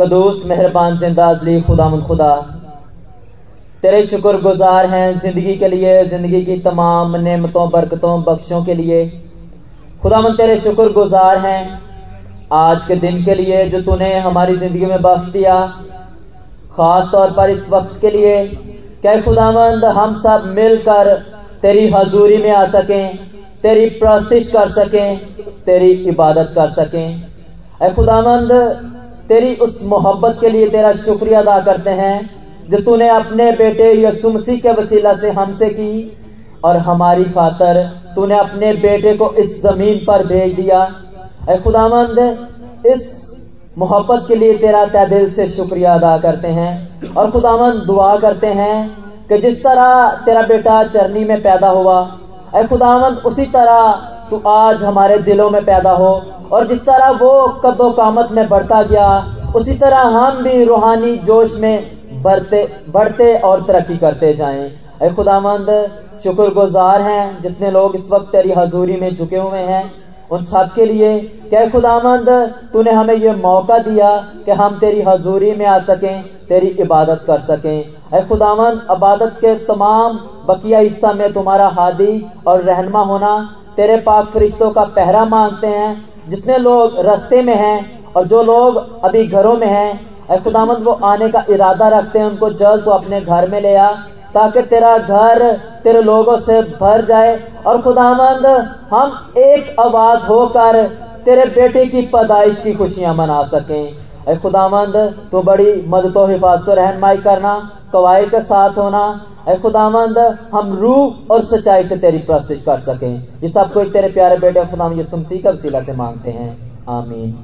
कदूस मेहरबान ज़िंदा अजली खुदा तेरे शुक्र गुजार हैं ज़िंदगी के लिए ज़िंदगी की तमाम नेमतों बरकतों बख्शों के लिए खुदा मन तेरे शुक्र गुजार हैं आज के दिन के लिए जो तूने हमारी ज़िंदगी में बख्श दिया खास तौर पर इस वक्त के लिए क्या खुदामंद हम सब मिलकर तेरी हजूरी में आ सकें तेरी प्रस्तिश कर सकें तेरी इबादत कर सकें ए खुदामंद तेरी उस मोहब्बत के लिए तेरा शुक्रिया अदा करते हैं, जो तूने अपने बेटे यसु मसीह के वसीला से हमसे की। और हमारी खातर तूने अपने बेटे को इस ज़मीन पर भेज दिया। ए खुदामंद इस मोहब्बत के लिए तेरा तय दिल से शुक्रिया अदा करते हैं। और खुदामंद दुआ करते हैं कि जिस तरह तेरा बेटा चरनी में पैदा हुआ ए खुदावंद, उसी तरह तू आज हमारे दिलों में पैदा हो। और जिस तरह वो कदो कामत में बढ़ता गया, उसी तरह हम भी रूहानी जोश में बढ़ते बढ़ते और तरक्की करते जाएँ। ए खुदावंद, शुक्रगुजार हैं जितने लोग इस वक्त तेरी हजूरी में झुके हुए हैं। उन सब के लिए क्या खुदामंद तूने हमें यह मौका दिया कि हम तेरी हजूरी में आ सकें, तेरी इबादत कर सकें। अः खुदामंद इबादत के तमाम बकिया हिस्सा में तुम्हारा हादी और रहनमा होना तेरे पाक फरिश्तों का पहरा मांगते हैं, जितने लोग रस्ते में हैं और जो लोग अभी घरों में हैं खुदामंद वो आने का इरादा रखते हैं, उनको जल्द तो अपने घर में ले आ, ताकि तेरा घर तेरे लोगों से भर जाए। और खुदामंद हम एक आवाज़ होकर तेरे बेटे की पैदाइश की खुशियाँ मना सकें। खुदामंद तो बड़ी मदद, हिफाजत, रहनमाई करना कवायद के साथ होना ए खुदावंद हम रूह और सच्चाई से तेरी प्रस्तिश कर सकें। ये सब कुछ तेरे प्यारे बेटे खुदाम ये सुमसी का वसीला से मांगते हैं। आमीन।